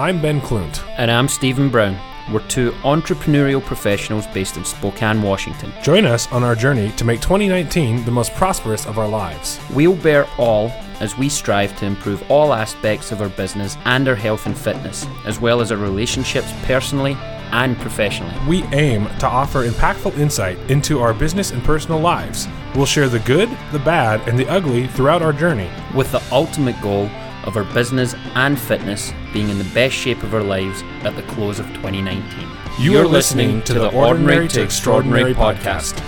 I'm Ben Klunt. And I'm Stephen Brown. We're two entrepreneurial professionals based in Spokane, Washington. Join us on our journey to make 2019 the most prosperous of our lives. We'll bear all as we strive to improve all aspects of our business and our health and fitness, as well as our relationships personally and professionally. We aim to offer impactful insight into our business and personal lives. We'll share the good, the bad, and the ugly throughout our journey. With the ultimate goal of our business and fitness being in the best shape of our lives at the close of 2019. You are listening to the Ordinary to Extraordinary podcast.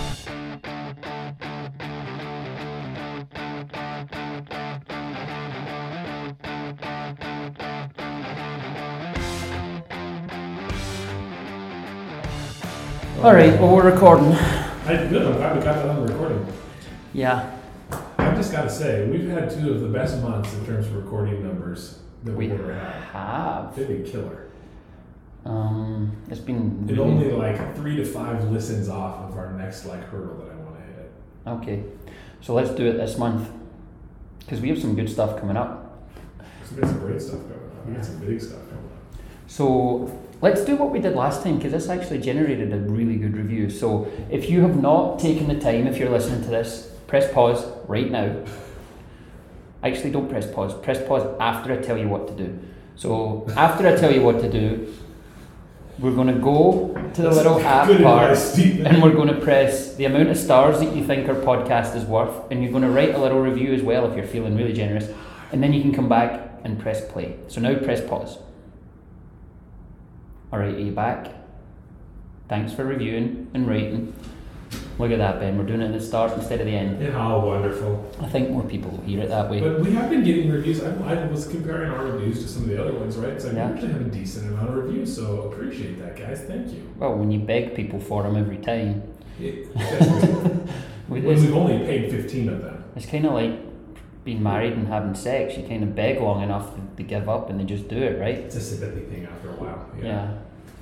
All right, well, we're recording. I, good, I'm glad we got that on the recording. Yeah, I've just got to say, we've had two of the best months in terms of recording numbers that we had. have. They've been killer. Um, it's been It's really- only like three to five listens off of our next like hurdle that I want to hit. okay. So let's do it this month because we have some good stuff coming up. We got some great stuff going on. We got some big stuff going on. So let's do what we did last time because this actually generated a really good review. So if you have not taken the time, if you're listening to this, press pause right now. Actually, don't press pause. Press pause after I tell you what to do. So after I tell you what to do, we're going to go to the little app part and we're going to press the amount of stars that you think our podcast is worth, and you're going to write a little review as well if you're feeling really generous, and then you can come back and press play. So now press pause. All right, are you back? Thanks for reviewing and rating. Look at that, Ben. We're doing it at the start instead of the end. Yeah, how wonderful. I think more people will hear it that way. But we have been getting reviews. I, I was comparing our reviews to some of the other ones, right? So we Yeah. actually have a decent amount of reviews. So appreciate that, guys. Thank you. Well, when you beg people for them every time, we- when we've only paid 15 of them. it's kind of like being married and having sex. You kind of beg long enough to, to give up, and they just do it, right? It's a sympathy thing after a while. Yeah. Yeah.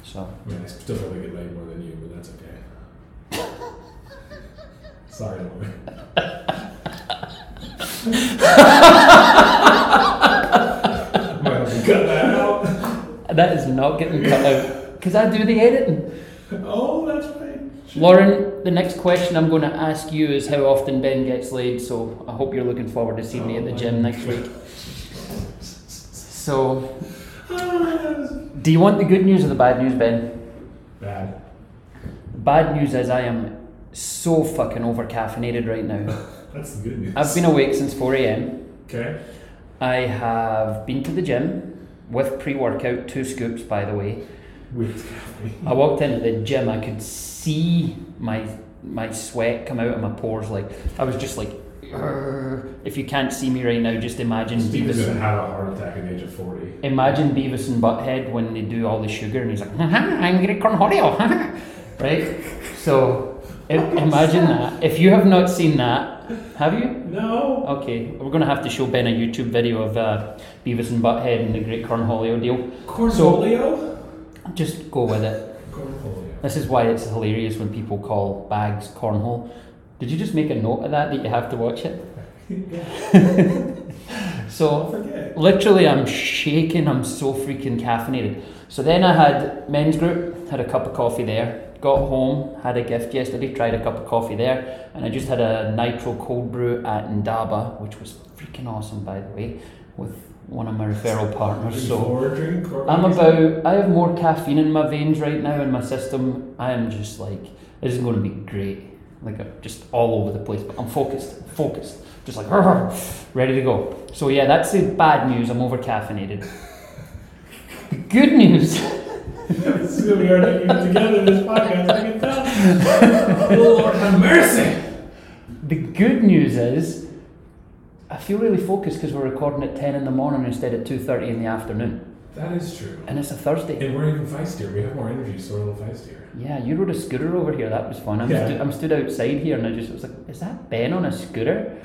So I mean, I still probably get laid more than you, but that's okay. Sorry, Lauren. Might have to cut that out. that is not getting cut out because I do the editing. Oh, that's right. Lauren, the next question I'm going to ask you is how often Ben gets laid. So I hope you're looking forward to seeing me at the gym oh, next week. So, do you want the good news or the bad news, Ben? Bad. The bad news is I am so fucking over caffeinated right now. That's the good news. I've been awake since 4 a.m. Okay. I have been to the gym with pre workout, two scoops by the way. With caffeine. I walked into the gym, I could see my my sweat come out of my pores. Like I was just like, "Urgh." if you can't see me right now, just imagine Steven's Beavis. gonna have a heart attack at the age of 40. Imagine Beavis and Butthead when they do all the sugar, and he's like, "I'm gonna cornholio," right? So imagine that. If you have not seen that, have you? No. Okay, we're gonna have to show Ben a YouTube video of uh, Beavis and Butthead and the Great Cornholio deal. Cornholio? Just go with it. Cornholio. This is why it's hilarious when people call bags cornhole. Did you just make a note of that that you have to watch it? yeah. So literally, I'm shaking. I'm so freaking caffeinated. So then I had men's group, had a cup of coffee there. Got home, had a gift yesterday. Tried a cup of coffee there, and I just had a nitro cold brew at Indaba, which was freaking awesome, by the way, with one of my referral partners. So Before drink or I'm about. I have more caffeine in my veins right now in my system. I am just like this is going to be great. Like I'm just all over the place, but I'm focused, focused, just like ready to go. So yeah, that's the bad news. I'm over caffeinated. The good news. This is gonna be our night together in this podcast. I can tell. oh, Lord have mercy. The good news is, I feel really focused because we're recording at ten in the morning instead of two thirty in the afternoon, That is true. and it's a Thursday. And we're even feistier. We have more energy, so we're a little feistier. Yeah, you rode a scooter over here. That was fun. I'm, Yeah. stu- I'm stood outside here, and I just was like, "Is that Ben on a scooter?"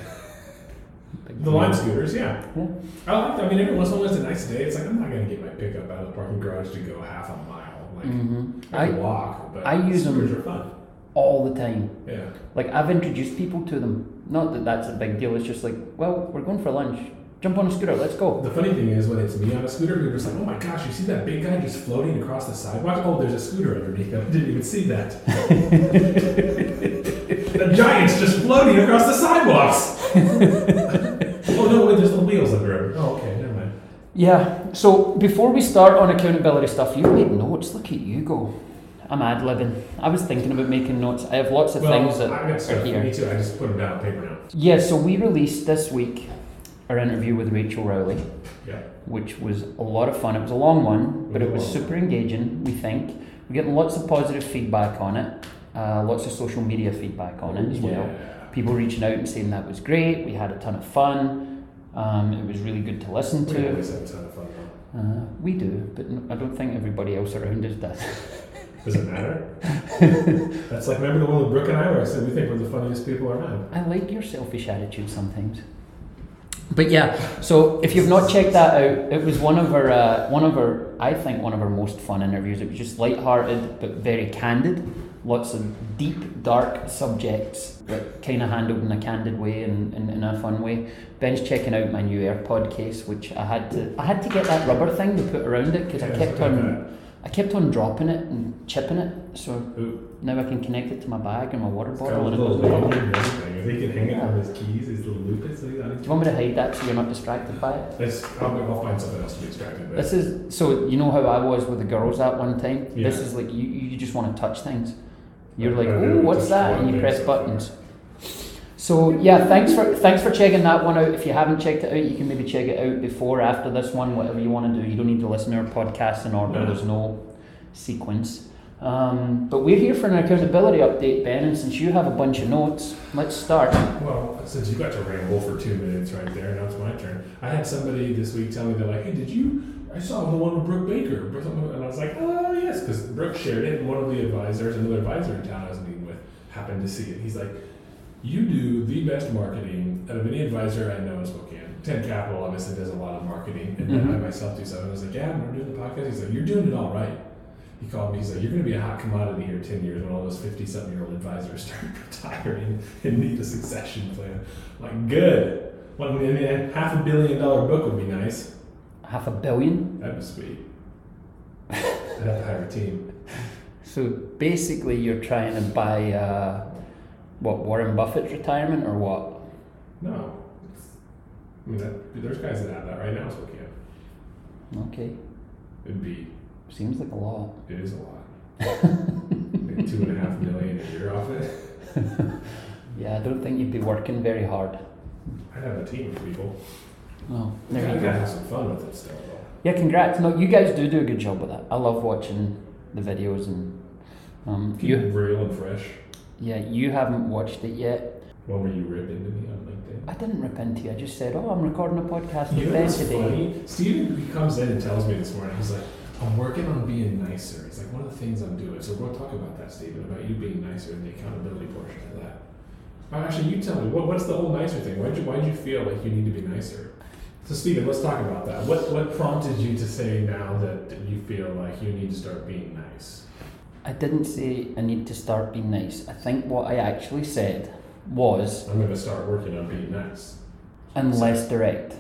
The lime scooters, yeah. Yeah. I like that. I mean, every once in a while it's a nice day. It's like I'm not gonna get my pickup out of the parking garage to go half a mile. Like hmm I I walk, but I use scooters are fun. all the time. Yeah. Like I've introduced people to them. Not that that's a big deal. It's just like, well, we're going for lunch. Jump on a scooter. Let's go. The funny thing is, when it's me on a scooter, people are just like, "Oh my gosh, you see that big guy just floating across the sidewalk? Oh, there's a scooter underneath him. Didn't even see that. the giant's just floating across the sidewalks. oh no, wait, there's the wheels under him. Oh, okay, never mind. Yeah. So before we start on accountability stuff, you've made notes. Look at you go. I'm ad libbing. I was thinking about making notes. I have lots of well, things that I got are stuff. here. Me too. I just put them down on paper now. Yeah, so we released this week our interview with Rachel Rowley, Yeah. which was a lot of fun. It was a long one, but it was It was super engaging, we think. We're getting lots of positive feedback on it, uh, lots of social media feedback on it as well. Yeah. People reaching out and saying that was great, we had a ton of fun, um, it was really good to listen to. a ton of fun. Uh, we do, but I don't think everybody else around us does. Does it matter? That's like remember the one with Brooke and I where I said we think we're the funniest people around. I like your selfish attitude sometimes. But yeah, so if you've not checked that out, it was one of our uh, one of our I think one of our most fun interviews. It was just light-hearted but very candid. Lots of deep, dark subjects, but kind of handled in a candid way and, and in a fun way. Ben's checking out my new AirPod case, which I had to I had to get that rubber thing to put around it because I kept on I kept on dropping it and chipping it. So Ooh. now I can connect it to my bag and my water It's got bottle and it goes loop well. and everything. If he can hang it on his keys, his little loop like that. Do you want me to hide that so you're not distracted by it? Let's, I'll, I'll find something else to be distracted by. This is so you know how I was with the girls that one time. Yeah. This is like you, you just want to touch things. You're like, oh, what's that? And you press buttons. So yeah, thanks for thanks for checking that one out. If you haven't checked it out, you can maybe check it out before, after this one, whatever you want to do. You don't need to listen to our podcast in order. No. There's no sequence. Um, but we're here for an accountability update, Ben. And since you have a bunch of notes, let's start. Well, since you got to ramble for two minutes right there, now it's my turn. I had somebody this week tell me they're like, "Hey, did you? I saw the one with Brooke Baker," and I was like, "Oh yes," because Brooke shared it, and one of the advisors, another advisor in town I was meeting with, happened to see it. He's like, "You do the best marketing out of any advisor I know in Spokane." Ten Capital obviously does a lot of marketing, and then I mm-hmm. myself do some. And I was like, "Yeah, I'm doing the podcast." He's like, "You're doing it all right." He called me. He's like, "You're going to be a hot commodity here in ten years when all those fifty-something-year-old advisors start retiring and need a succession plan." I'm like, good. Well, I mean, half a billion-dollar book would be nice. Half a billion. That'd be sweet. I'd have to hire a team. So basically, you're trying to buy uh, what Warren Buffett's retirement or what? No, it's, I mean, that, there's guys that have that right now. So can't. Okay, It'd be. seems like a lot. It is a lot. Make two and a half million a year off it. Yeah, I don't think you'd be working very hard. I'd have a team of people. Oh, there you go. have some fun with it still, though. Yeah, congrats. No, you guys do do a good job with that. I love watching the videos and um, Keep you. real and fresh. Yeah, you haven't watched it yet. One where you rip into me on LinkedIn. I didn't rip into you. I just said, "Oh, I'm recording a podcast with You Ben what's today." funny? Steven, he comes in and tells me this morning, he's like, I'm working on being nicer. It's like one of the things I'm doing. So we'll talk about that, Steven, about you being nicer and the accountability portion of that. Actually, you tell me, what, what's the whole nicer thing? Why'd you, why'd you feel like you need to be nicer? So, Steven, let's talk about that. What, what prompted you to say now that you feel like you need to start being nice? I didn't say I need to start being nice. I think what I actually said was I'm going to start working on being nice. and less direct.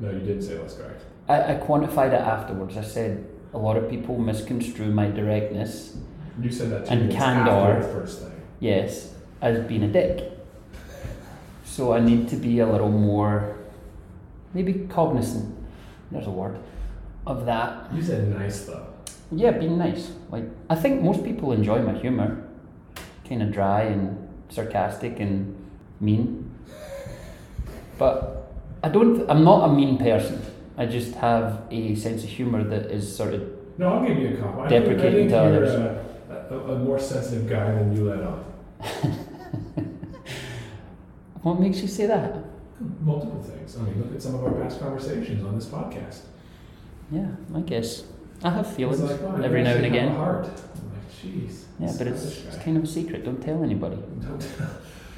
No, you didn't say less direct. I, I quantified it afterwards. I said a lot of people misconstrue my directness, You said that And candor. first thing. yes, as being a dick. So I need to be a little more, maybe cognizant. There's a word of that. You said nice, though. Yeah, being nice. Like I think most people enjoy my humor. Kind of dry and sarcastic and mean. But I don't. I'm not a mean person. I just have a sense of humor that is sort of. No, I'll give you a compliment. Deprecating I think to you're others. A, a, a more sensitive guy than you let on. What makes you say that? Multiple things. I mean, look at some of our past conversations on this podcast. Yeah, I guess I have feelings like, wow, every now and again. heart. I'm like, jeez. Yeah, but it's, it's kind of a secret. Don't tell anybody. Don't tell,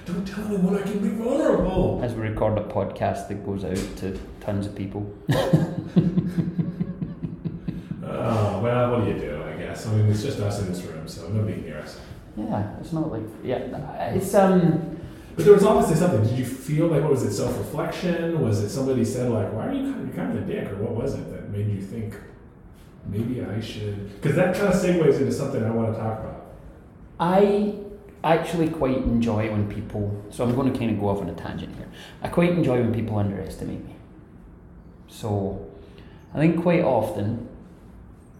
don't tell anyone I can be vulnerable. As we record a podcast that goes out to tons of people. Oh, well, what do you do, I guess? I mean, it's just us in this room, so nobody can hear us. Yeah, it's not like yeah. It's um. But there was obviously something. Did you feel like what was it? Self reflection? Was it somebody said like, "Why are you kind of, kind of a dick?" Or what was it that made you think maybe I should? Because that kind of segues into something I want to talk about. I actually quite enjoy when people. So I'm going to kind of go off on a tangent here. I quite enjoy when people underestimate me. So I think quite often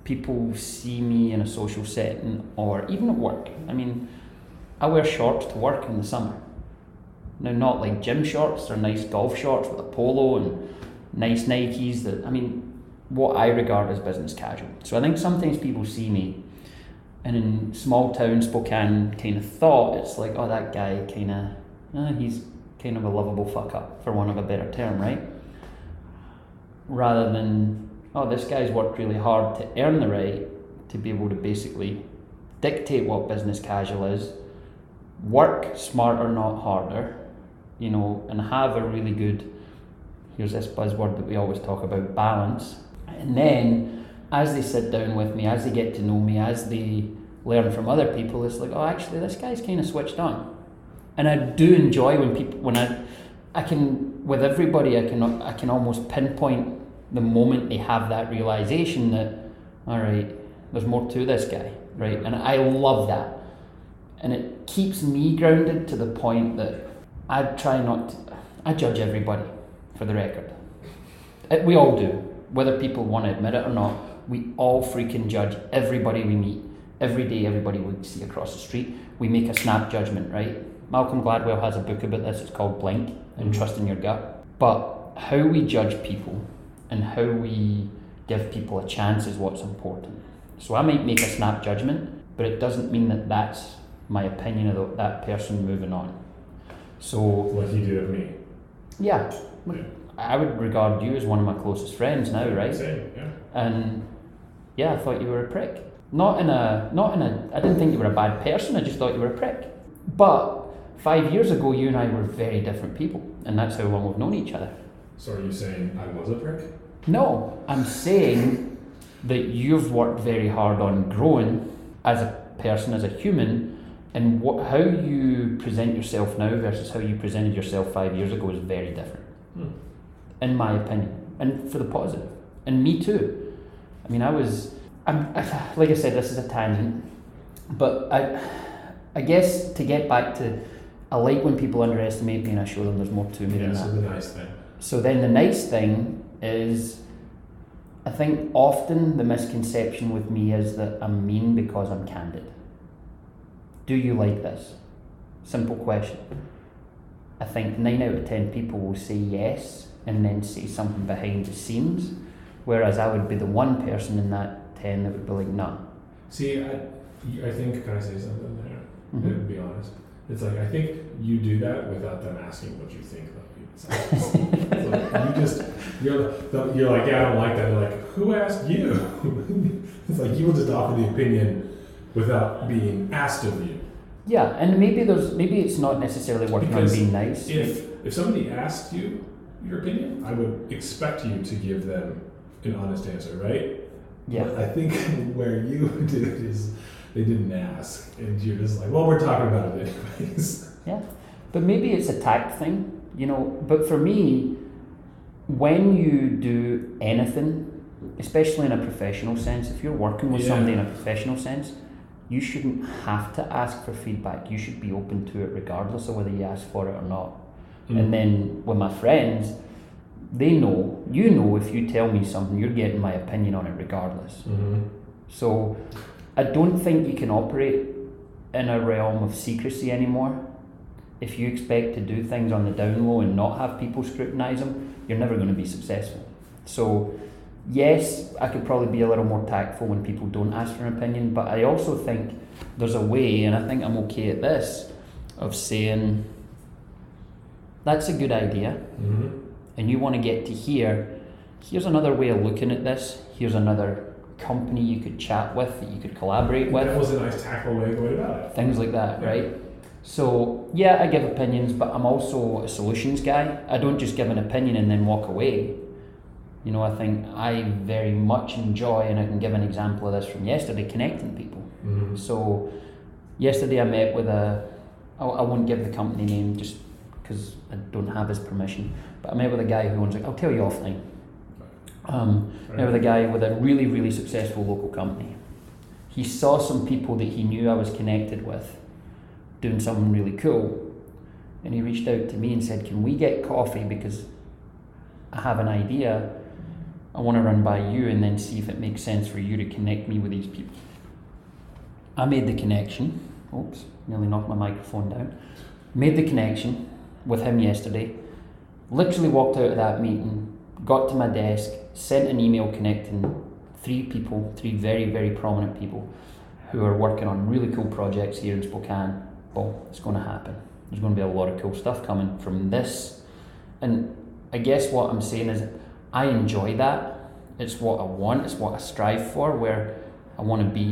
people see me in a social setting or even at work. I mean, I wear shorts to work in the summer. Now, not like gym shorts, they're nice golf shorts with a polo and nice Nikes that, I mean, what I regard as business casual. So I think sometimes people see me and in small town Spokane kind of thought, it's like, oh, that guy kind of, uh, he's kind of a lovable fuck up, for want of a better term, right? Rather than, oh, this guy's worked really hard to earn the right to be able to basically dictate what business casual is, work smarter, not harder, you know, and have a really good, here's this buzzword that we always talk about, balance. And then as they sit down with me, as they get to know me, as they learn from other people, it's like, oh, actually, this guy's kind of switched on. And I do enjoy when people, when I, I can, with everybody, I can, I can almost pinpoint the moment they have that realization that, all right, there's more to this guy, right? And I love that. And it keeps me grounded to the point that I try not to, I judge everybody, for the record. Uh, we all do, whether people want to admit it or not. We all freaking judge everybody we meet. Every day, everybody we see across the street, we make a snap judgment, right? Malcolm Gladwell has a book about this. It's called Blink and Mhm. Trust in Your Gut. But how we judge people and how we give people a chance is what's important. So I might make a snap judgment, but it doesn't mean that that's my opinion of that person moving on. So Like you do of me. yeah, Yeah. I would regard you as one of my closest friends now, right? Same. Yeah. And yeah, I thought you were a prick. Not in a, not in a. I didn't think you were a bad person. I just thought you were a prick. But five years ago, you and I were very different people, and that's how long we've known each other. So are you saying I was a prick? No, I'm saying that you've worked very hard on growing as a person, as a human, and what, how you present yourself now versus how you presented yourself five years ago is very different, Hmm. in my opinion, and for the. And me too. I mean, I was, I'm, like I said, this is a tangent, but I, I guess to get back to, I like when people underestimate me and I show them there's more to me than Yeah. that. So the nice thing. So then the nice thing is, I think often the misconception with me is that I'm mean because I'm candid. Do you like this? Simple question. I think nine out of ten people will say yes and then say something behind the scenes, whereas I would be the one person in that ten that would be like, nah. See, I, I think can I say something there? Mhm. To be honest, it's like I think you do that without them asking what you think. It's like, you just you're you're like yeah I don't like that. They're like who asked you? it's like you will just offer the opinion without being asked of you. Yeah, and maybe there's maybe it's not necessarily working Because on being nice. If if somebody asked you your opinion, I would expect you to give them an honest answer, right? yeah. But I think where you did it is they didn't ask, and you're just like, well, we're talking about it anyways. Yeah, but maybe it's a tact thing, you know. But for me, when you do anything, especially in a professional sense, if you're working with Yeah. somebody in a professional sense, you shouldn't have to ask for feedback. You should be open to it regardless of whether you ask for it or not. Mm. And then with my friends, they know, you know, if you tell me something, you're getting my opinion on it regardless. hmm So I don't think you can operate in a realm of secrecy anymore. If you expect to do things on the down low and not have people scrutinise them, you're never going to be successful. So, yes, I could probably be a little more tactful when people don't ask for an opinion, but I also think there's a way, and I think I'm okay at this, of saying, that's a good idea hmm and you want to get to here, here's another way of looking at this. Here's another company you could chat with, that you could collaborate with, That was a nice tactful way of going about it. things like that, Yeah. right? So, yeah, I give opinions, but I'm also a solutions guy. I don't just give an opinion and then walk away. You know, I think I very much enjoy, and I can give an example of this from yesterday, connecting people. hmm So, yesterday I met with a, I, I won't give the company name just because I don't have his permission. But I met with a guy who owns like I'll tell you offline. Um, I met with a guy with a really really successful local company. He saw some people that he knew I was connected with doing something really cool, and he reached out to me and said, "Can we get coffee because I have an idea." I want to run by you and then see if it makes sense for you to connect me with these people. I made the connection. Oops, nearly knocked my microphone down. Made the connection with him yesterday. Literally walked out of that meeting, got to my desk, sent an email connecting three people, three very, very prominent people who are working on really cool projects here in Spokane. Well, it's going to happen. There's going to be a lot of cool stuff coming from this. And I guess what I'm saying is, I enjoy that. It's what I want, it's what I strive for, where I want to be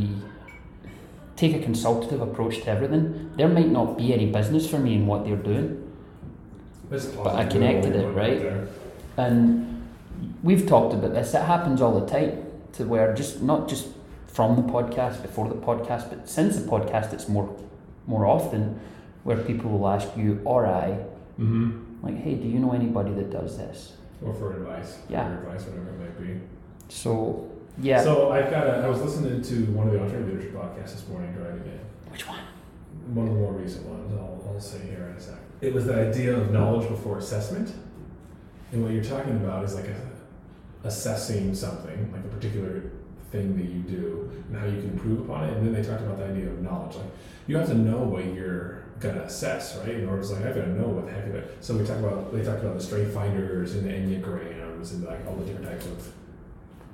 take a consultative approach to everything. There might not be any business for me in what they're doing, but I connected it, right? And we've talked about this. It happens all the time to where just not just from the podcast, before the podcast, but since the podcast, it's more more often where people will ask you or I, Mm-hmm. like, hey, do you know anybody that does this? Or for advice. Yeah. For advice, whatever it might be. So yeah, So I've got a, I was listening to one of the alternative leadership podcasts this morning driving in. which one? One of the more recent ones, I'll, I'll say here in a sec. It was the idea of knowledge before assessment. And what you're talking about is like a, assessing something, like a particular thing that you do, and how you can improve upon it. And then they talked about the idea of knowledge. Like you have to know what you're gonna assess, right? In order to like, I gotta know what the heck of it. So we talk about they talked about the strength finders and the enneagrams and like all the different types of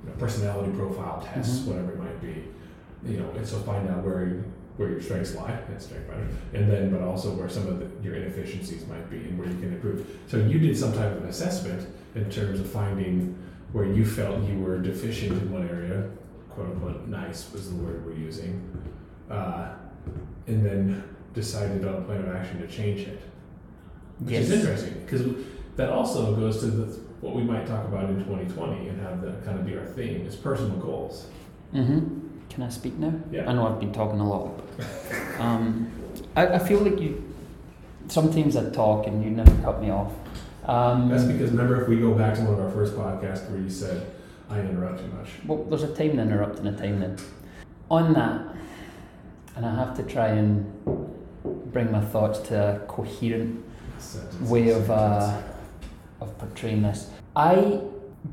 you know, personality profile tests, Mhm. whatever it might be. You know, and so find out where you, where your strengths lie, that's strength finder, and then but also where some of the, your inefficiencies might be and where you can improve. So you did some type of assessment in terms of finding where you felt you were deficient in one area, quote unquote, nice was the word we're using, uh, and then decided on a plan of action to change it. Which is interesting because that also goes to the, what we might talk about in 2020 and have that kind of be our theme is personal goals. Mm-hmm. Can I speak now? Yeah. I know I've been talking a lot. Um, I, I feel like you. Sometimes I talk and you never cut me off. Um, That's because remember if we go back to one of our first podcasts where you said I interrupt too much. Well, there's a time to interrupt and a time then. On that, and I have to try and bring my thoughts to a coherent way of uh, of portraying this. I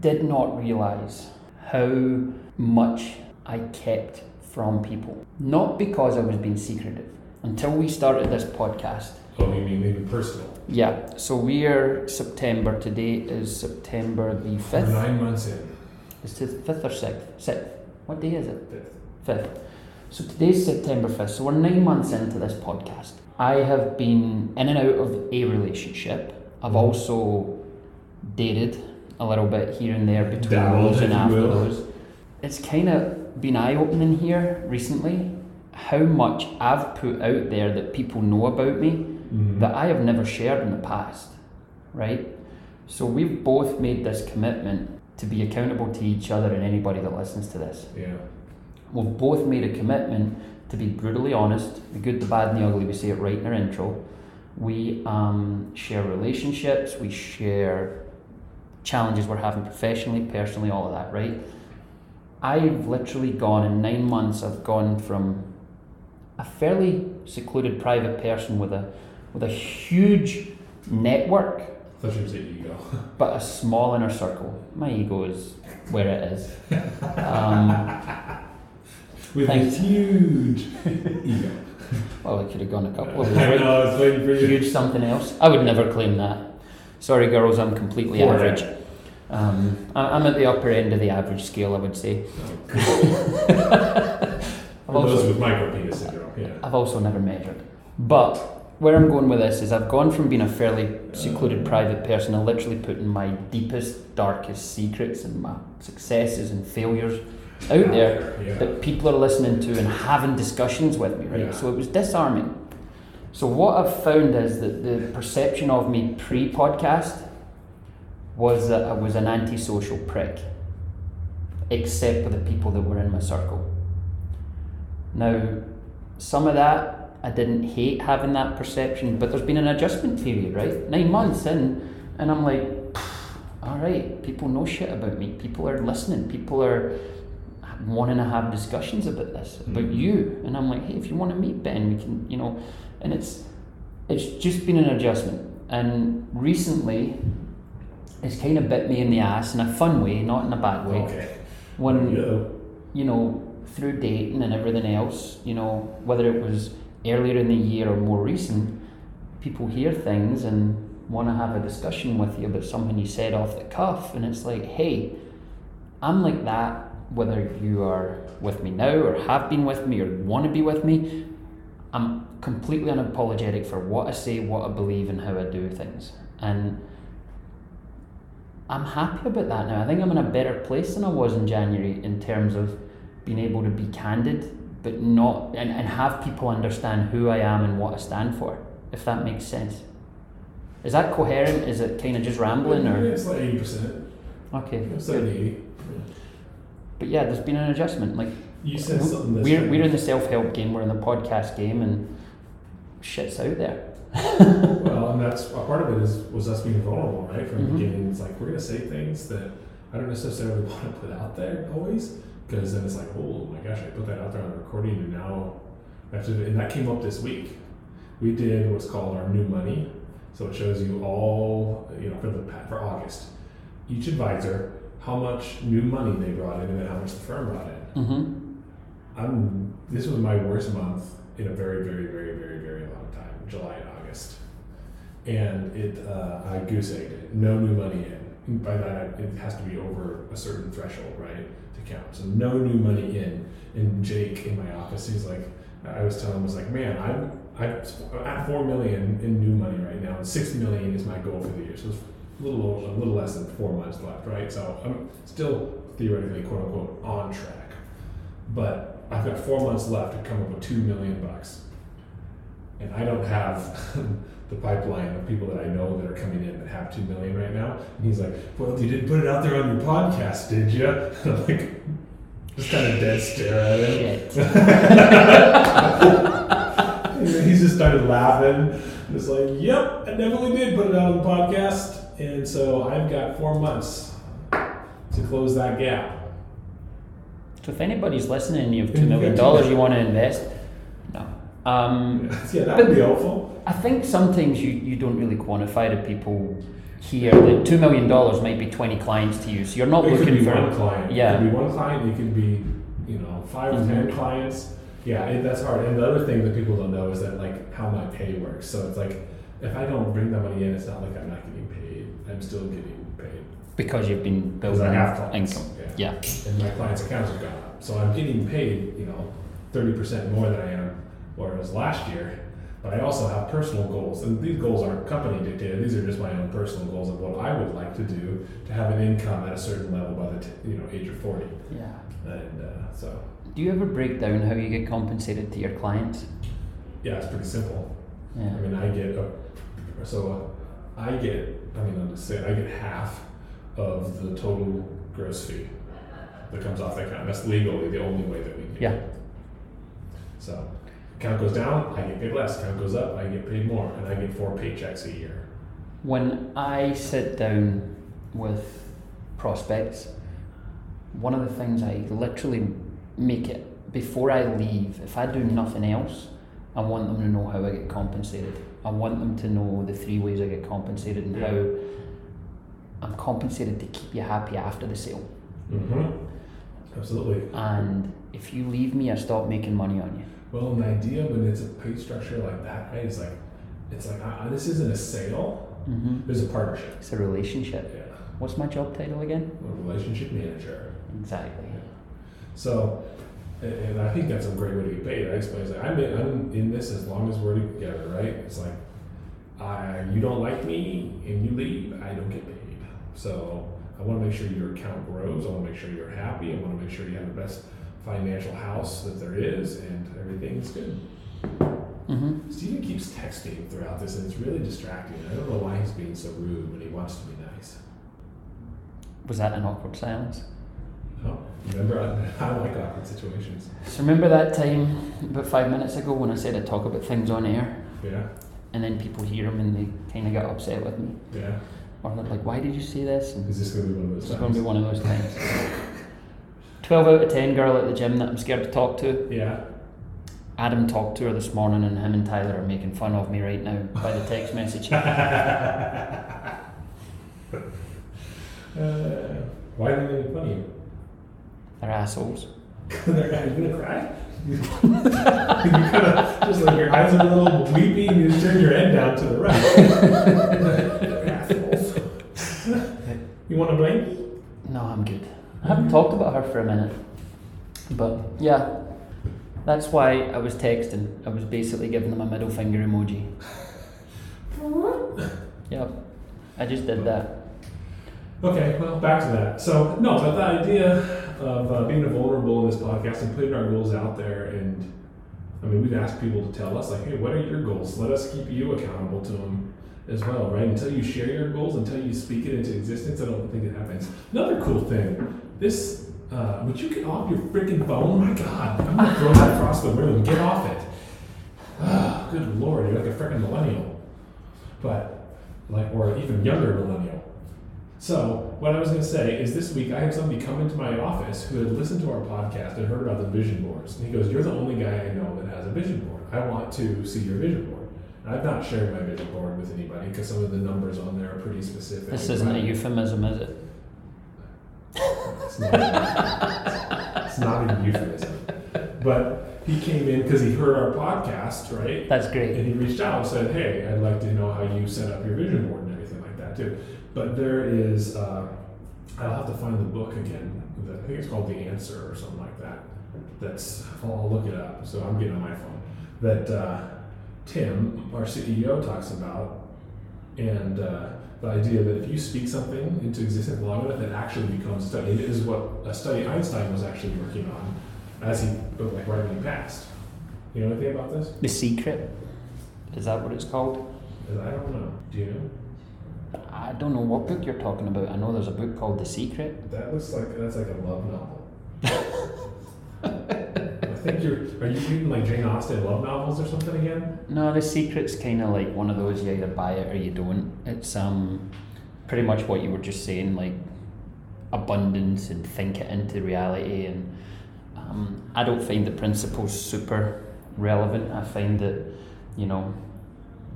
did not realize how much I kept from people, not because I was being secretive. Until we started this podcast, Oh, you mean maybe personal? yeah. So we are September. Today is September the We're fifth. nine months in. Is it fifth or sixth? Sixth. What day is it? Fifth. Fifth. So today's September 5th, so we're nine months into this podcast. I have been in and out of a relationship. I've also dated a little bit here and there between Dabbled, those and after those. It's kind of been eye opening here recently how much I've put out there that people know about me Mhm. that I have never shared in the past, right? So we've both made this commitment to be accountable to each other and anybody that listens to this. Yeah. We've both made a commitment to be brutally honest, the good, the bad, and the ugly. We say it right in our intro. We um, share relationships, we share challenges we're having professionally, personally, all of that, right? I've literally gone in nine months, I've gone from a fairly secluded private person with a with a huge network I thought you were ego. but a small inner circle. My ego is where it is. Um, With Thanks. huge ego. well, I could have gone a couple of I ways, right? know, I was waiting for you. Huge something else. I would never claim that. Sorry, girls, I'm completely Poor average. Um, I- I'm at the upper end of the average scale, I would say. I've those also, with micro penis syndrome, yeah. I've also never measured. But where I'm going with this is I've gone from being a fairly secluded private person and literally putting my deepest, darkest secrets and my successes and failures out there Yeah. that people are listening to and having discussions with me, right? Yeah. So it was disarming. So what I've found is that the perception of me pre-podcast was that I was an antisocial prick, except for the people that were in my circle. Now, some of that I didn't hate having that perception, but there's been an adjustment period, right? Nine months in, and I'm like, all right, people know shit about me. People are listening. People are wanting to have discussions about this, about Mhm. you. And I'm like, hey, if you want to meet Ben, we can, you know. And it's it's just been an adjustment. And recently, it's kind of bit me in the ass in a fun way, not in a bad way. Okay. When Yeah. you know, through dating and everything else, you know, whether it was earlier in the year or more recent, people hear things and want to have a discussion with you about something you said off the cuff, and it's like, hey, I'm like that whether you are with me now or have been with me or want to be with me. I'm completely unapologetic for what I say, what I believe, and how I do things. And I'm happy about that now. I think I'm in a better place than I was in January in terms of being able to be candid, but not and, and have people understand who I am and what I stand for, if that makes sense. Is that coherent? Is it kind of just rambling or It's like eighty percent. okay? good. Seventy, eighty. But yeah, there's been an adjustment. Like You said something we're we're in the self help game, we're in the podcast game, and shit's out there. Well, and that's a part of it is was us being vulnerable, right? From Mhm. the beginning, it's like we're gonna say things that I don't necessarily want to put out there always, because then it's like, oh my gosh, I put that out there on the recording, and now I have to. And that came up this week. We did what's called our new money, so it shows you all, you know, for the for August, each advisor how much new money they brought in and then how much the firm brought in. Mm-hmm. I'm. This was my worst month in a very, very, very, very, very long time. July and August, and it. Uh, I goose egged it. No new money in. And By that, it has to be over a certain threshold, right, to count. So no new money in. And Jake in my office, he's like, I was telling him, I was like, man, I'm. I'm at four million in new money right now, and six million is my goal for the year. So it's a little, over- a little less than four months left, right? So I'm still theoretically, quote unquote, on track but I've got four months left to come up with two million bucks. And I don't have the pipeline of people that I know that are coming in that have two million right now. And he's like, Well, you didn't put it out there on your podcast, did you? And I'm like, just kind of dead stare at him. And he's just started laughing. It's like, Yep, I definitely did put it out on the podcast. And so I've got four months to close that gap. So if anybody's listening and you have And two you've million got two dollars you want to invest, no. Um, Yeah, that would be helpful. I think sometimes you, you don't really quantify to people here that two million dollars might be twenty clients to you, so you're not It looking for one client. yeah. It could be one client. It could be, you know, 5 or ten clients. Yeah, it, that's hard. And the other thing that people don't know is that like how my pay works. So it's like if I don't bring that money in, it's not like I'm not getting paid. I'm still getting paid because you've been building I have clients. income. Yeah. Yeah. And my clients' accounts have gone up, so I'm getting paid, you know, thirty percent more than I am, whereas last year. But I also have personal goals, and these goals aren't company dictated. These are just my own personal goals of what I would like to do to have an income at a certain level by the t- you know age of forty. Yeah. And uh, so, Do you ever break down how you get compensated to your clients? yeah, it's pretty simple. Yeah. I mean, I get, a, so uh, I get, I mean, I'm just saying, I get half of the total gross fee that comes off the account. That's legally the only way that we can get Yeah. So, account goes down, I get paid less. Account goes up, I get paid more. And I get four paychecks a year. When I sit down with prospects, one of the things I literally make it before I leave, if I do nothing else, I want them to know how I get compensated. I want them to know the three ways I get compensated and Yeah. how I'm compensated to keep you happy after the sale. Mm-hmm. Absolutely. And if you leave me, I stop making money on you. Well, an idea when it's a pay structure like that, right? It's like, it's like, I, I- this isn't a sale. Mm-hmm. There's a partnership. It's a relationship. Yeah. What's my job title again? A relationship manager. Exactly. So, and, and I think that's a great way to get paid. I explain, like, I'm in, I'm in this as long as we're together, right? It's like, I, you don't like me and you leave, I don't get paid. So, I want to make sure your account grows. I want to make sure you're happy. I want to make sure you have the best financial house that there is, and everything's good. Mm-hmm. Steven keeps texting throughout this, and it's really distracting. I don't know why he's being so rude when he wants to be nice. Was that an awkward silence? No? Remember, I, I like awkward situations. So remember that time about five minutes ago when I said I'd talk about things on air, Yeah, and then people hear them and they kind of get upset with me, yeah. or they're like, "Why did you say this?" And Is this going to be one of those is going to be one of those times. 12 out of 10 girl at the gym that I'm scared to talk to. Yeah. Adam talked to her this morning, and him and Tyler are making fun of me right now by the text message. Uh, why are they making fun of you? They're assholes. They're are you gonna cry? you kind of just like your eyes are a little weepy, and you just turn your head down to the right. Assholes. you want a blankie? No, I'm good. I haven't talked about her for a minute. But yeah, that's why I was texting. I was basically giving them a middle finger emoji. Yep. I just did that. Okay, well, back to that. So, no, but the idea of uh, being vulnerable in this podcast and putting our goals out there, and I mean, we've asked people to tell us, like, hey, what are your goals? Let us keep you accountable to them as well, right? Until you share your goals, until you speak it into existence, I don't think it happens. Another cool thing, this, uh, would you get off your freaking phone? My God, I'm gonna throw that across the room. Get off it. Ah, good lord, you're like a freaking millennial. But, like, or even younger millennial. So, what I was going to say is this week I had somebody come into my office who had listened to our podcast and heard about the vision boards. And he goes, You're the only guy I know that has a vision board. I want to see your vision board. And I've not shared my vision board with anybody because some of the numbers on there are pretty specific. This isn't a euphemism, is it? It's not, even- it's not even euphemism. But he came in because he heard our podcast, right? That's great. And he reached out and said, "Hey, I'd like to know how you set up your vision board and everything like that too." But there is, uh, I'll have to find the book again. I think it's called The Answer or something like that. That's I'll look it up. So I'm getting on my phone. That uh, Tim, our CEO, talks about, and uh, the idea that if you speak something into existence long enough, it actually becomes a study. It is what a study Einstein was actually working on as he, like right when he passed. You know anything about this? The Secret. Is that what it's called? I don't know. Do you know? I don't know what book you're talking about. I know there's a book called The Secret. That looks like that's like a love novel. I think you're. Are you reading like Jane Austen love novels or something again? No, The Secret's kind of like one of those you either buy it or you don't. It's um pretty much what you were just saying, like abundance and think it into reality. And um, I don't find the principles super relevant. I find that you know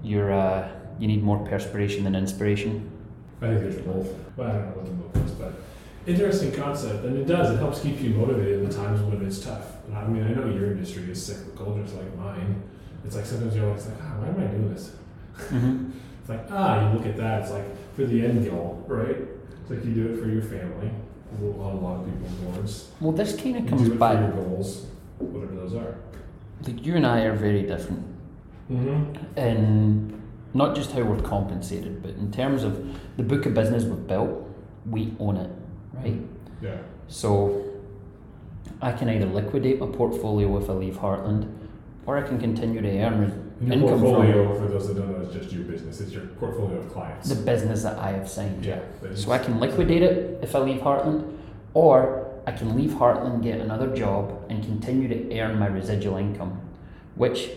you're uh, you need more perspiration than inspiration. I think there's both. Well, I don't know what the book is, but interesting concept, and it does. It helps keep you motivated in the times when it's tough. And I mean, I know your industry is cyclical, just like mine. It's like sometimes you're always like, ah, why am I doing this? Mm-hmm. It's like, ah, you look at that. It's like for the end goal, right? It's like you do it for your family. On a lot of people's boards. Well, this kind of comes do it for back. your goals, whatever those are. Like you and I are very different. Mm-hmm. in not just how we're compensated, but in terms of the book of business we've built, we own it, right? Yeah. So I can either liquidate my portfolio if I leave Heartland, or I can continue to earn your Income portfolio, for those that don't know, is just your business. It's your portfolio of clients. the business that I have signed. yeah. So I can liquidate it if I leave Heartland, or I can leave Heartland, get another job, and continue to earn my residual income, which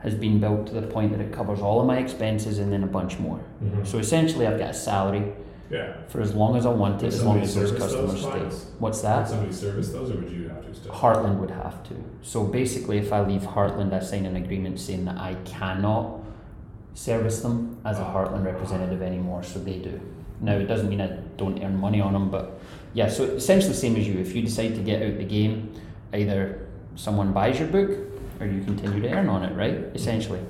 has been built to the point that it covers all of my expenses and then a bunch more. Mhm. So essentially, I've got a salary yeah. for as long as I want it, as long as those service those customers stay. What's Would that? somebody service those, or would you have to still? Heartland would have to. So basically, if I leave Heartland, I sign an agreement saying that I cannot service them as a Ah. Heartland representative anymore, so they do. Now, it doesn't mean I don't earn money on them, but yeah, so essentially the same as you. If you decide to get out the game, either someone buys your book or you continue to earn on it, right? Essentially.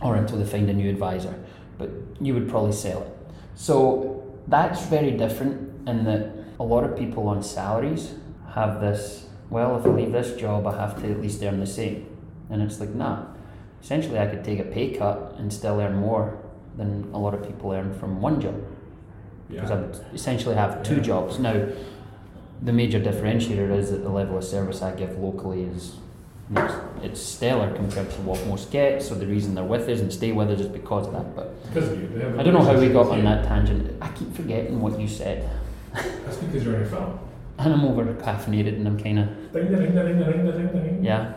Or until they find a new advisor. But you would probably sell it. So that's very different in that a lot of people on salaries have this, well, if I leave this job, I have to at least earn the same. And it's like, nah. Essentially, I could take a pay cut and still earn more than a lot of people earn from one job because I Yeah. would essentially have two Yeah. jobs. Now, the major differentiator is that the level of service I give locally is it's, stellar compared to what most get. So the reason they're with us and stay with us is because of that. But Because of you. They have a I don't know how we got on that tangent. I keep forgetting what you said. That's because you're on your phone. and I'm over caffeinated and I'm kind of Ding, ding, ding, ding, ding, ding, ding. yeah.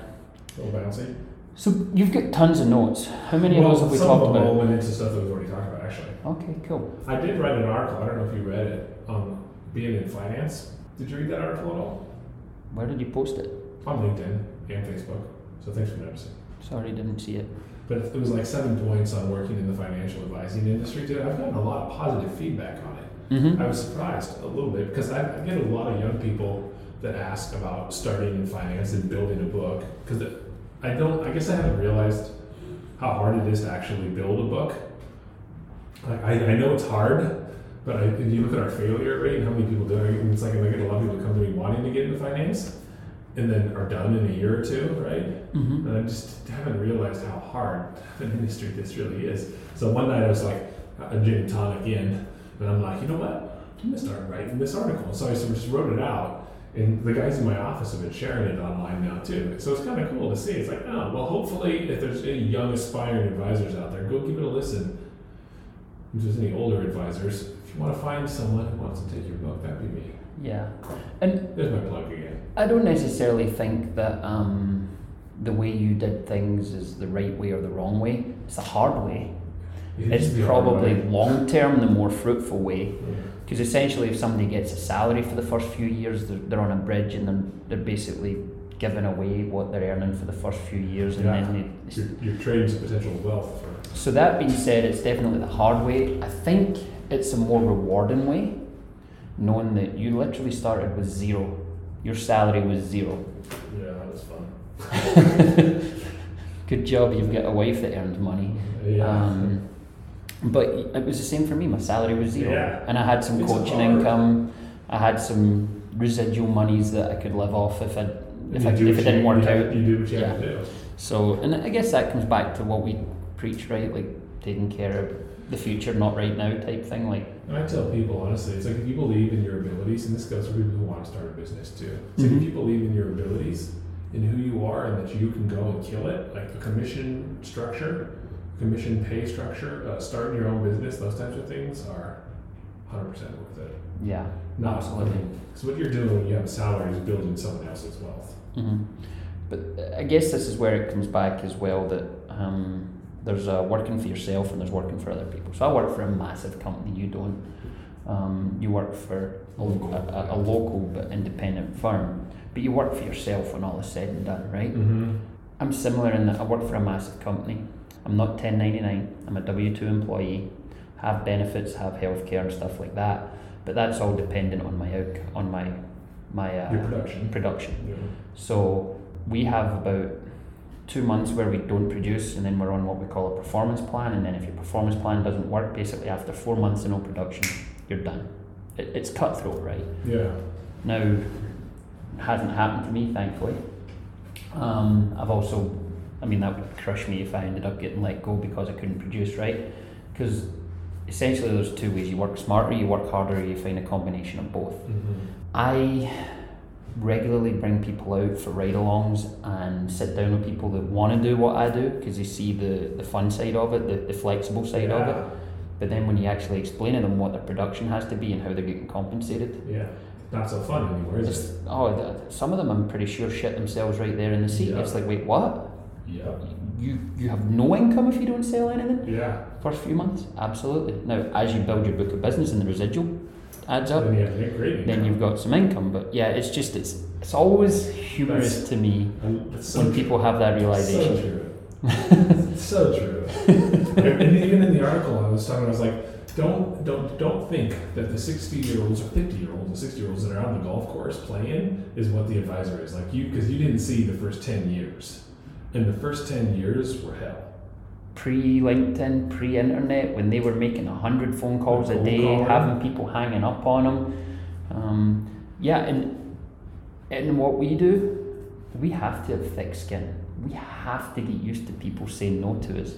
A little bouncy. So you've got tons of notes. How many of those have we some talked of them about? all went into stuff that we've already talked about, actually. Okay, cool. I did write an article. I don't know if you read it on being in finance. Did you read that article at all? Where did you post it? On LinkedIn and Facebook. So thanks for noticing. Sorry, didn't see it. But it was like seven points on working in the financial advising industry. Dude, I've gotten a lot of positive feedback on it. Mm-hmm. I was surprised a little bit because I, I get a lot of young people that ask about starting in finance and building a book because I don't. I guess I haven't realized how hard it is to actually build a book. Like I, I know it's hard, but I, if you look at our failure rate and how many people do it, it's like I get a lot of people come to me wanting to get into finance, and then are done in a year or two, right? Mm-hmm. And I just haven't realized how hard an industry this really is. So one night I was like a gin tonic in, and I'm like, you know what? I'm gonna start writing this article. So I just wrote it out, and the guys in my office have been sharing it online now too. So it's kind of cool to see. It's like, oh, well, hopefully, if there's any young aspiring advisors out there, go give it a listen. If there's any older advisors, if you want to find someone who wants to take your book, that'd be me. Yeah, and There's my plug again. I don't necessarily think that um, the way you did things is the right way or the wrong way. It's the hard way. It It's hard probably long term the more fruitful way. Yeah. Because essentially, if somebody gets a salary for the first few years, they're, they're on a bridge and they're, they're basically giving away what they're earning for the first few years, and Yeah. then they, You're, you're trading some potential wealth for. So that being said, it's definitely the hard way. I think it's a more rewarding way, knowing that you literally started with zero. Your salary was zero. Yeah, that was fun. Good job, you've got a wife that earned money. Yeah. Um, but it was the same for me. My salary was zero, Yeah. and I had some It's coaching hard. income. I had some residual monies that I could live off if I if, I, if it didn't work out. You do what you have to do. So, and I guess that comes back to what we preach, right? Like taking care of the future, not right now, type thing. Like, And I tell people honestly, it's like if you believe in your abilities, and this goes for people who want to start a business too. Like Mhm. if you believe in your abilities, in who you are, and that you can go and kill it, like a commission structure, commission pay structure, uh, starting your own business, those types of things are 100% worth it. yeah, Not Absolutely. Because what you're doing when you have a salary is building someone else's wealth. hmm But uh, I guess this is where it comes back as well that um, there's uh, working for yourself and there's working for other people. So I work for a massive company. You don't. Um, you work for a, Local. a, a local but independent firm, but you work for yourself when all is said and done, right? Mm-hmm. I'm similar in that I work for a massive company. I'm not 1099. I'm a W two employee. Have benefits, have healthcare and stuff like that. But that's all dependent on my out on my my uh, production. production. Yeah. So we have about two months where we don't produce, and then we're on what we call a performance plan. And then if your performance plan doesn't work, basically after four months of no production, you're done. It, it's cutthroat, right? Yeah. Now, it hasn't happened to me, thankfully. Um, I've also, I mean, that would crush me if I ended up getting let go because I couldn't produce, right? Because essentially, there's two ways you work smarter, you work harder, you find a combination of both. Mm-hmm. I regularly bring people out for ride alongs and sit down with people that want to do what I do because they see the, the fun side of it, the, the flexible side of it. But then when you actually explain to them what their production has to be and how they're getting compensated, Yeah. Not so fun anymore, is it? oh, the, some of them I'm pretty sure shit themselves right there in the seat. Yeah. It's like, wait, what? Yeah. You you have no income if you don't sell anything Yeah. first few months? Absolutely. Now, as you build your book of business and the residual adds up, Then you have great great then you've got some income. But yeah, it's just it's it's always humorous to me so when true. people have that realization. So true. It's so true. and even in the article I was talking, I was like, don't don't don't think that the sixty year olds or fifty year olds and sixty year olds that are on the golf course playing is what the advisor is like you because you didn't see the first ten years, and the first ten years were hell. Pre LinkedIn, pre internet, when they were making a hundred phone calls a day, calling. having people hanging up on them. Um, yeah, and and what we do, we have to have thick skin. We have to get used to people saying no to us,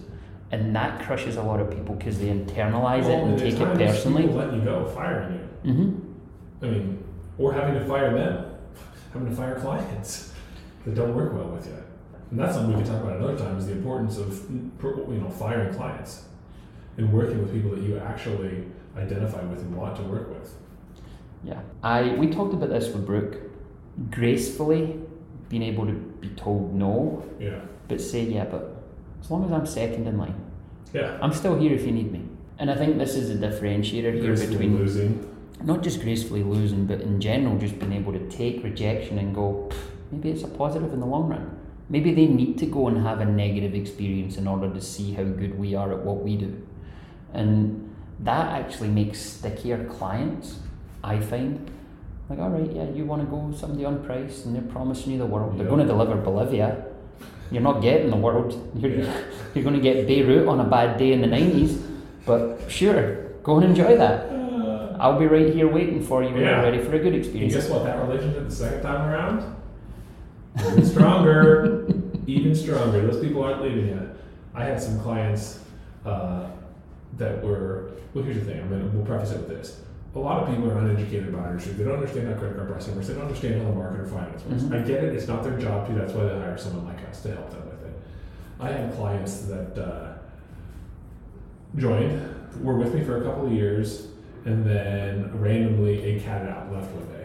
and that crushes a lot of people because they internalize it and take it personally. People letting you go, firing you. hmm I mean, or having to fire them, having to fire clients that don't work well with you. And that's something we can talk about another time is the importance of you know firing clients and working with people that you actually identify with and want to work with. Yeah. I we talked about this with Brooke. Gracefully being able to be told no, Yeah. but say yeah, but as long as I'm second in line, Yeah. I'm still here if you need me. And I think this is a differentiator here Gracefully between losing. not just gracefully losing, but in general, just being able to take rejection and go, maybe it's a positive in the long run. Maybe they need to go and have a negative experience in order to see how good we are at what we do. And that actually makes stickier clients, I find. Like, all right, yeah, you want to go somebody on price and they're promising you the world. They're going to deliver Bolivia. You're not getting the world. You're, Yeah. you're going to get Beirut on a bad day in the 90s. But sure, go and enjoy that. Uh, I'll be right here waiting for you when Yeah. you're ready for a good and experience. guess what? That relationship the second time around, even stronger, even stronger. Those people aren't leaving yet. I had some clients uh, that were. Well, here's the thing. I mean, we'll preface it with this. A lot of people are uneducated about industry. They don't understand how credit card pricing works. They don't understand how the market or finance works. Mhm. I get it. It's not their job to. That's why they hire someone like us to help them with it. I had clients that uh, joined, were with me for a couple of years, and then randomly a cat out left one day.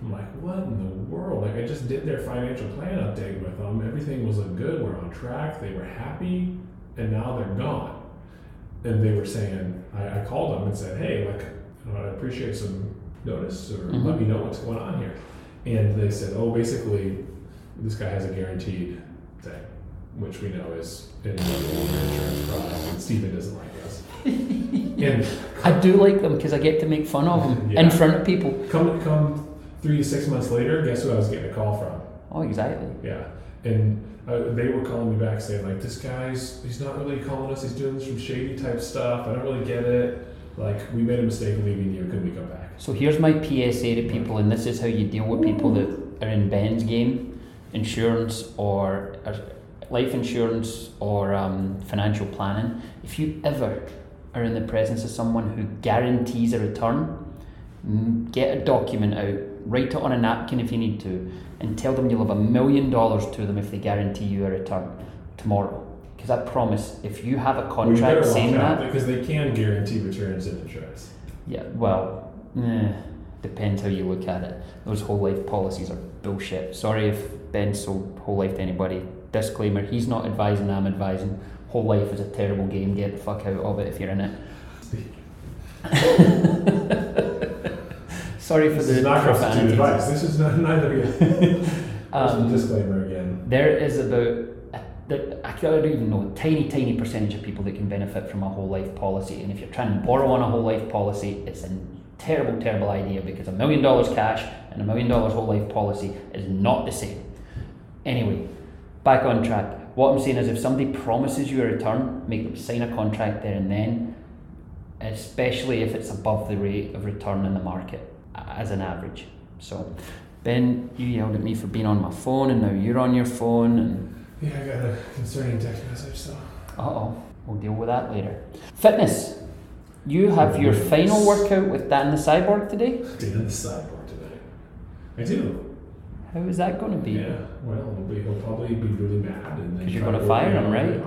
I'm like, what in the world? Like, I just did their financial plan update with them. Everything was good. We're on track. They were happy, and now they're gone. And they were saying, I, I called them and said, hey, like, know, I appreciate some notice or Mhm. let me know what's going on here. And they said, oh, basically, this guy has a guaranteed thing, which we know is an insurance product, and Steven doesn't like us. and I do like them because I get to make fun of them Yeah. in front of people. come come three to six months later, guess who I was getting a call from? Oh, exactly. Yeah, and uh, they were calling me back saying like, this guy's he's not really calling us. He's doing some shady type stuff. I don't really get it. Like, we made a mistake leaving you. Can we come back? So here's my PSA to people, and this is how you deal with people that are in Ben's game insurance or, life insurance or um, financial planning. If you ever are in the presence of someone who guarantees a return, get a document out, write it on a napkin if you need to, and tell them you'll have a million dollars to them if they guarantee you a return tomorrow. Because I promise, if you have a contract better saying that, because they can guarantee returns in insurance. yeah, well, eh, depends how you look at it. Those whole life policies are bullshit. Sorry if Ben sold whole life to anybody. Disclaimer: He's not advising. I'm advising. Whole life is a terrible game. Get the fuck out of it if you're in it. Sorry for This the is not profanity. advice. This is not neither. Um, disclaimer again. there is about I don't even know a tiny tiny percentage of people that can benefit from a whole life policy and if you're trying to borrow on a whole life policy it's a terrible terrible idea because a million dollars cash and a million dollars whole life policy is not the same anyway back on track what i'm saying is if somebody promises you a return make them sign a contract there and then especially if it's above the rate of return in the market as an average so Ben, you yelled at me for being on my phone, and now you're on your phone, and Yeah, I got a concerning text message. So uh oh, we'll deal with that later. Fitness. You have your final workout with Dan the Cyborg today. did the sideboard today. I do. How is that going to be? Yeah. Well, he'll probably be really mad, and then 'Cause you're gonna fire him, right?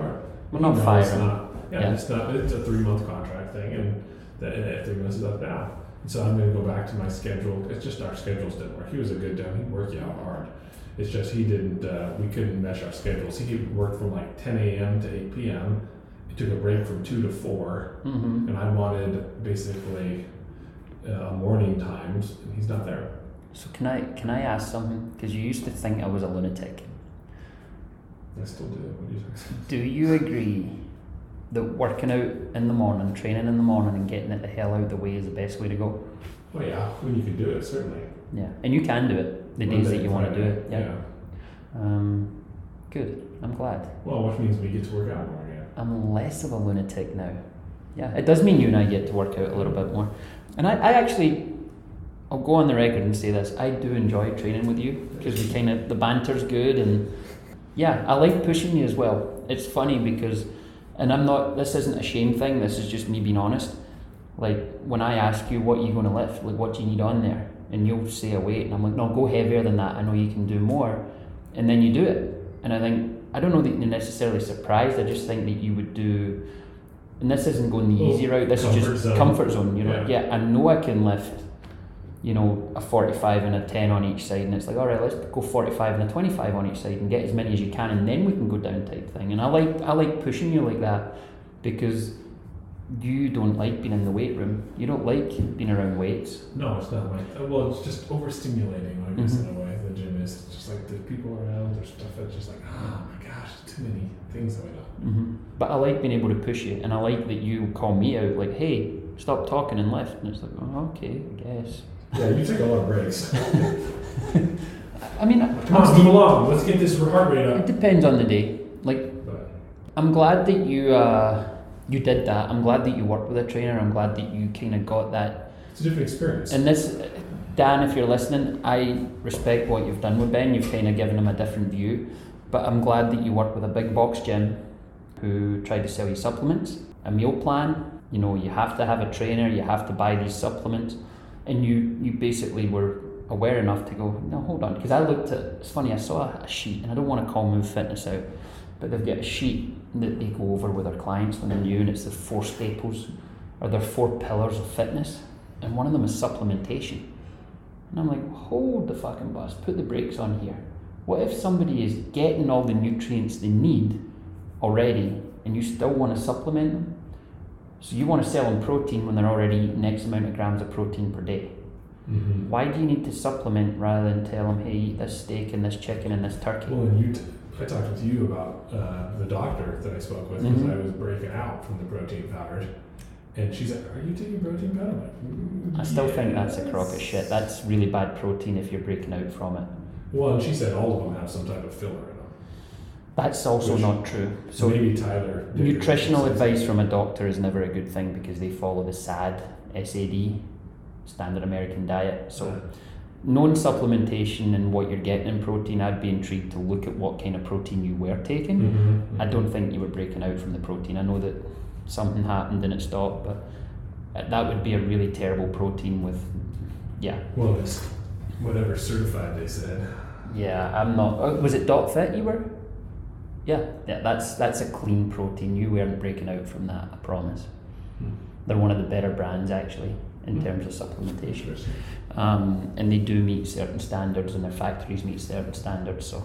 Well, not No, him. not. Yeah, Yeah. it's not. It's a three month contract thing, and that if three months is up now. And so I'm going to go back to my schedule. It's just our schedules didn't work. He was a good guy. He worked out hard. It's just he didn't. Uh, we couldn't mesh our schedules. He worked from like 10 a.m. to 8 p.m. He took a break from two to four, Mm-hmm. and I wanted basically uh, morning times, and he's not there. So can I can I ask something? Because you used to think I was a lunatic. I still do. What do you think? Do you agree that working out in the morning, training in the morning, and getting it the hell out of the way is the best way to go? Oh yeah, when you can do it, certainly. Yeah, and you can do it the days that you want to do it. Yeah. Um, good. I'm glad. Well, which means we get to work out more again. I'm less of a lunatic now. Yeah, it does mean you and I get to work out a little bit more. And I, I actually, I'll go on the record and say this: I do enjoy training with you because we kind of the banter's good, and yeah, I like pushing you as well. It's funny because, and I'm not. This isn't a shame thing. This is just me being honest. Like when I ask you what you're going to lift, like what do you need on there, and you'll say a weight, and I'm like, no, go heavier than that. I know you can do more, and then you do it. And I think I don't know that you're necessarily surprised. I just think that you would do. And this isn't going the easy route. This is just zone. comfort zone. You're like, yeah, I know I can lift you know, a 45 and a 10 on each side, and it's like, all right, let's go 45 and a 25 on each side and get as many as you can, and then we can go down type thing. And I like I like pushing you like that because you don't like being in the weight room. You don't like being around weights. No, it's not like uh, well, it's just overstimulating. I guess Mhm. in a way, the gym is just like the people around. There's stuff that's just like, oh my gosh, too many things going on. hmm But I like being able to push you, and I like that you call me out, like, hey, stop talking and lift. And it's like, oh, okay, I guess. Yeah, you take a lot of breaks. I mean, Come on, move along. Let's get this heart rate up. it depends on the day. Like, I'm glad that you uh, you did that. I'm glad that you worked with a trainer. I'm glad that you kind of got that. it's a different experience. And this, Dan, if you're listening, I respect what you've done with Ben. You've kind of given him a different view. But I'm glad that you worked with a big box gym who tried to sell you supplements, a meal plan. You know, you have to have a trainer. You have to buy these supplements, and you you basically were aware enough to go, no, hold on, because I looked at. It's funny. I saw a, sheet, and I don't want to call Move Fitness out, but they've got a sheet that they go over with their clients when they're new, and it's the four staples or their four pillars of fitness, and one of them is supplementation. And I'm like, hold the fucking bus, put the brakes on here. What if somebody is getting all the nutrients they need already and you still want to supplement them? So you want to sell them protein when they're already eating X amount of grams of protein per day. hmm Why do you need to supplement rather than tell them, hey, eat this steak and this chicken and this turkey? Well, and you, t- I talked with you about uh, the doctor that I spoke with because Mhm. I was breaking out from the protein powders, and she's like, "Are you taking protein powder?" Like, "Mm, I still think that's a crock of shit. That's really bad protein if you're breaking out from it. Well, and she said all of them have some type of filler. That's also Which- not true. So maybe Tyler. Nutritional advice from a doctor is never a good thing because they follow the SAD, SAD, Standard American Diet. So, known supplementation and what you're getting in protein, I'd be intrigued to look at what kind of protein you were taking. Mhm. I don't think you were breaking out from the protein. I know that something happened and it stopped, but uh, that would be a really terrible protein with, yeah, Well, it's whatever certified they said. yeah. I'm not. Oh, was it dotFIT you were? Yeah, yeah. That's that's a clean protein. You weren't breaking out from that. I promise. Hmm. They're one of the better brands actually in Hmm. terms of supplementation. Um, and they do meet certain standards, and their factories meet certain standards. So,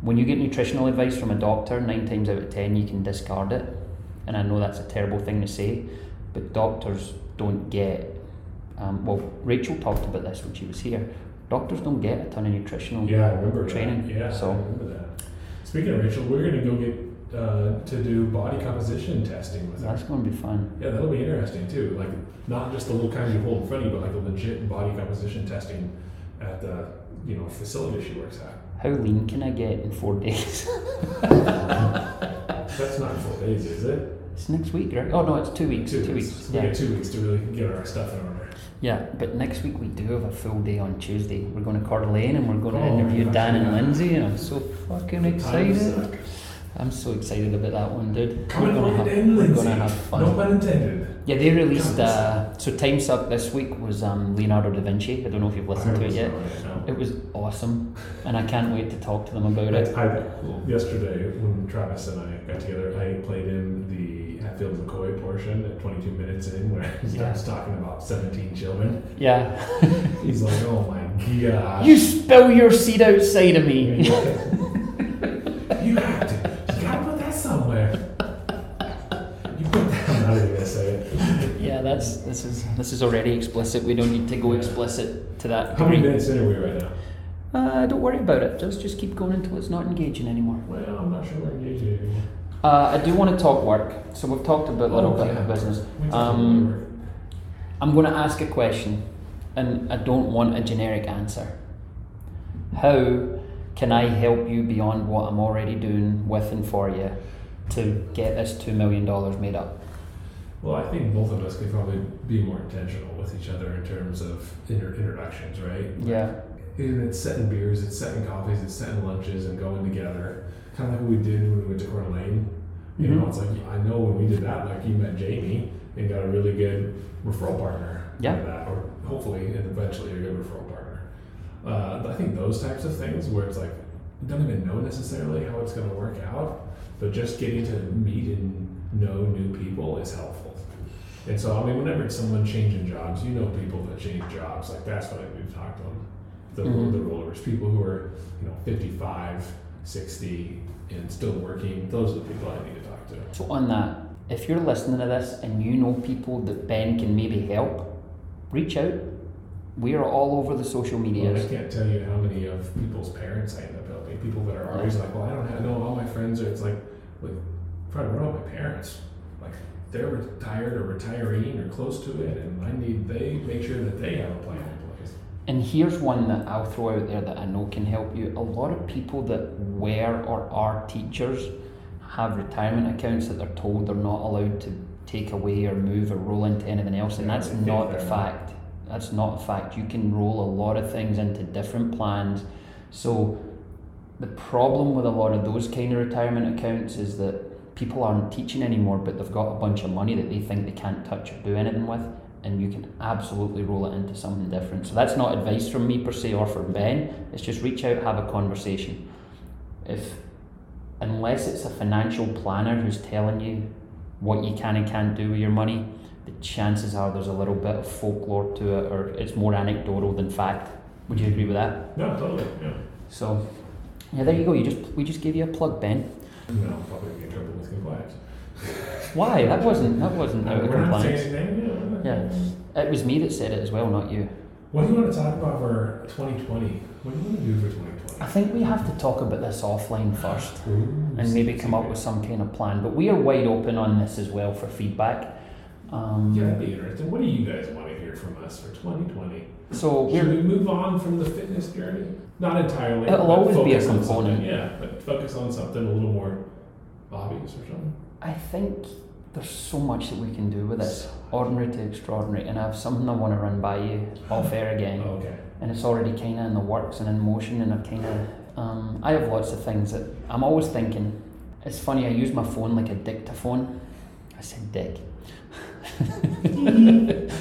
when you get nutritional advice from a doctor, nine times out of ten you can discard it. And I know that's a terrible thing to say, but doctors don't get. Um, well, Rachel talked about this when she was here. Doctors don't get a ton of nutritional Yeah, I remember training. That. Yeah, so I remember that. Speaking of Rachel, we're gonna go get uh, to do body composition testing with her. that's going to be fun. Yeah, that'll be interesting too. Like not just the little kind you hold in front of you, but like a legit body composition testing at the you know facility she works at. How lean can I get in four days? That's not four days, is it? it's next week, right? Oh no, it's two weeks. Two, weeks. So we Yeah. get two weeks to really get our stuff in order. Yeah, but next week we do have a full day on Tuesday. We're going to Coeur d'Alene and we're going to Oh, interview Dan and yeah. Lindsay, and I'm so fucking excited. I'm so excited about that one, dude. Coming we're on gonna have, in we're gonna have fun. No pun intended. Yeah, they released. Uh, so Timesuck this week was um, Leonardo da Vinci. I don't know if you've listened to it yet. No. It was awesome, and I can't wait to talk to them about it. I, yesterday, when Travis and I got together, I played in the Hatfield McCoy portion at 22 minutes in, where he starts talking about 17 children. Yeah, He's like, "Oh my gosh, you spill your seed outside of me. you have to, you gotta put that somewhere. You put that. I'm not even gonna say it. yeah, that's this is this is already explicit. We don't need to go explicit to that How many minutes in are we right now? Uh, don't worry about it. Just just keep going until it's not engaging anymore. Well, I'm not sure we're engaged anymore. Uh, I do want to talk work. So we've talked about a little Oh, bit of business. Um. I'm going to ask a question, and I don't want a generic answer. How can I help you beyond what I'm already doing with and for you to get this two million dollars made up? Well, I think both of us could probably be more intentional with each other in terms of inter- introductions, right? Yeah, And it's setting beers, it's setting coffees, it's setting lunches and going together. Kind of like what we did when we went to Coeur d'Alene. You know, Mhm. it's like, I know when we did that, like you met Jamie and got a really good referral partner. Yeah. That, or hopefully and eventually a good referral partner. Uh, I think those types of things where it's like, you don't even know necessarily how it's going to work out, but just getting to meet and know new people is helpful. And so, I mean, whenever it's someone changing jobs, you know people that change jobs. Like that's what we've talked to them. The, Mhm. the rollers, people who are, you know, 55, 60, and still working. Those are the people I need to talk to. So on that, if you're listening to this and you know people that Ben can maybe help, reach out. We are all over the social Well, I can't tell you how many of people's parents I end up helping. People that are always like, well, I don't have, no, all my friends are, it's like, like, probably what about my parents? Like, they're retired or retiring or close to it, and I need, they make sure that they have a plan. And here's one that I'll throw out there that I know can help you. A lot of people that were or are teachers have retirement accounts that they're told they're not allowed to take away or move or roll into anything else, and that's not the fact. That's not a fact. You can roll a lot of things into different plans. So the problem with a lot of those kind of retirement accounts is that people aren't teaching anymore, but they've got a bunch of money that they think they can't touch or do anything with, and you can absolutely roll it into something different. So that's not advice from me per se or from Ben. It's just reach out, have a conversation. If unless it's a financial planner who's telling you what you can and can't do with your money, the chances are there's a little bit of folklore to it, or it's more anecdotal than fact. Would you agree with that? No, totally, yeah. So, yeah, there you go. You just we just gave you a plug, Ben. No, I'll probably get in trouble with compliance. Why? That wasn't that wasn't out of We're not saying compliance. yeah. It was me that said it as well, not you. What do you want to talk about for 2020? What do you want to do for 2020? I think we have to talk about this offline first. Ooh, and maybe come up with some kind of plan. But we are wide open on this as well for feedback. Um, Yeah, that'd be interesting. What do you guys want to hear from us for 2020? So Should we're move on from the fitness journey? Not entirely. It'll always be a component. Yeah, but focus on something a little more obvious or something. I think there's so much that we can do with this, So- ordinary to extraordinary. And I have something I want to run by you off air again, okay. and it's already kind of in the works and in motion. And I kind of um, I have lots of things that I'm always thinking. It's funny. I use my phone like a dictaphone. I said dick.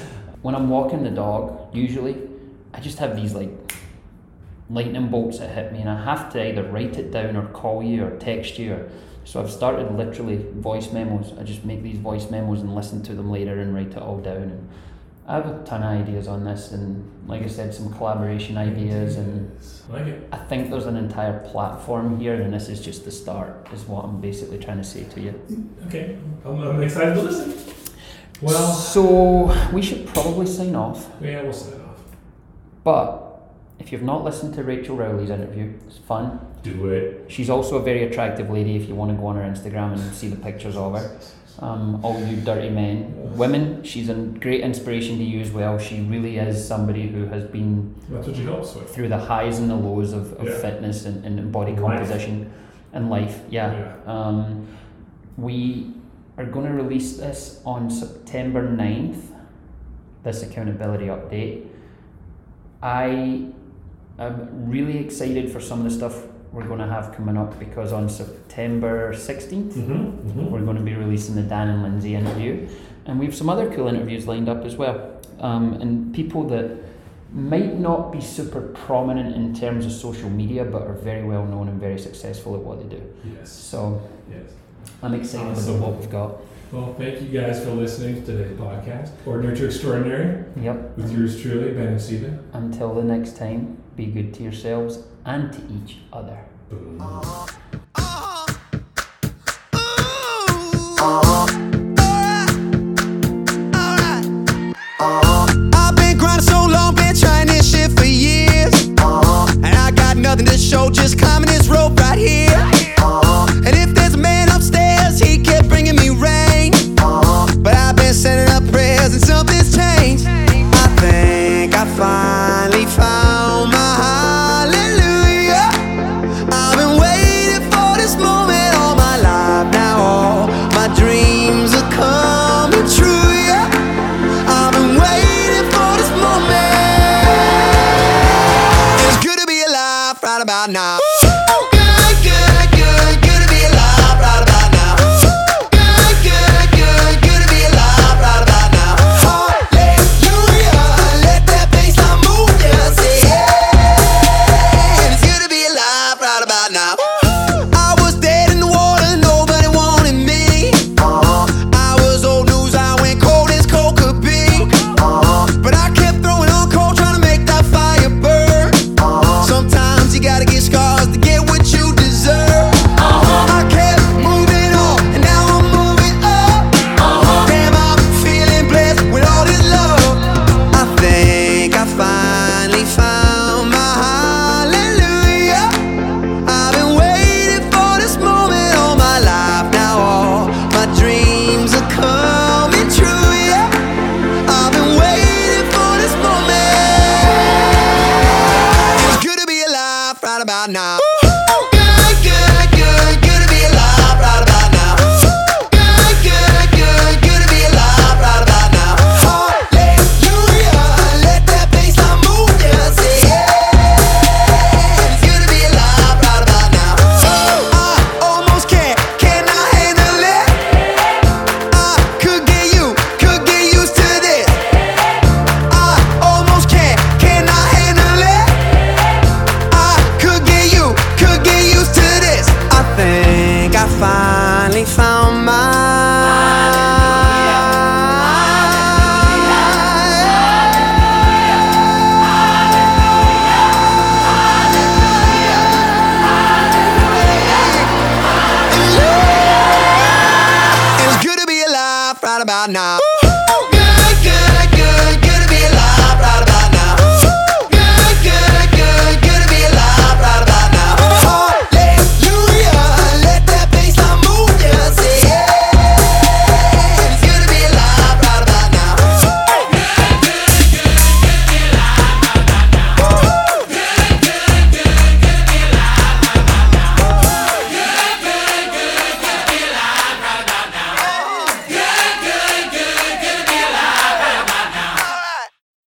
when I'm walking the dog, usually, I just have these like lightning bolts that hit me, and I have to either write it down or call you or text you. Or, so I've started literally voice memos. I just make these voice memos and listen to them later and write it all down. And I have a ton of ideas on this, and like I said, some collaboration ideas, and I like it. I think there's an entire platform here, and this is just the start. Is what I'm basically trying to say to you. Okay, I'm, I'm excited to listen. Well, so we should probably sign off. yeah, we'll sign off. But if you've not listened to Rachel Rowley's interview, it's fun. Do it. She's also a very attractive lady if you want to go on her Instagram and see the pictures of her. Um, all you dirty men. Women, she's a great inspiration to you as well. She really is somebody who has been That's what she helps through the highs and the lows of, of Yeah. fitness and, and body Life. composition and life. Yeah. Um, we are going to release this on September 9th, this accountability update. I am really excited for some of the stuff we're going to have coming up because on September 16th, Mm-hmm. mm-hmm. we're going to be releasing the Dan and Lindsay interview, and we have some other cool interviews lined up as well. Um, and people that might not be super prominent in terms of social media, but are very well known and very successful at what they do. Yes. So Yes. I'm excited Awesome. about what we've got. Well, thank you guys for listening to today's podcast, Ordinary to Extraordinary, Yep. with yours truly, Ben and Steven. Until the next time, be good to yourselves and to each other. Boom.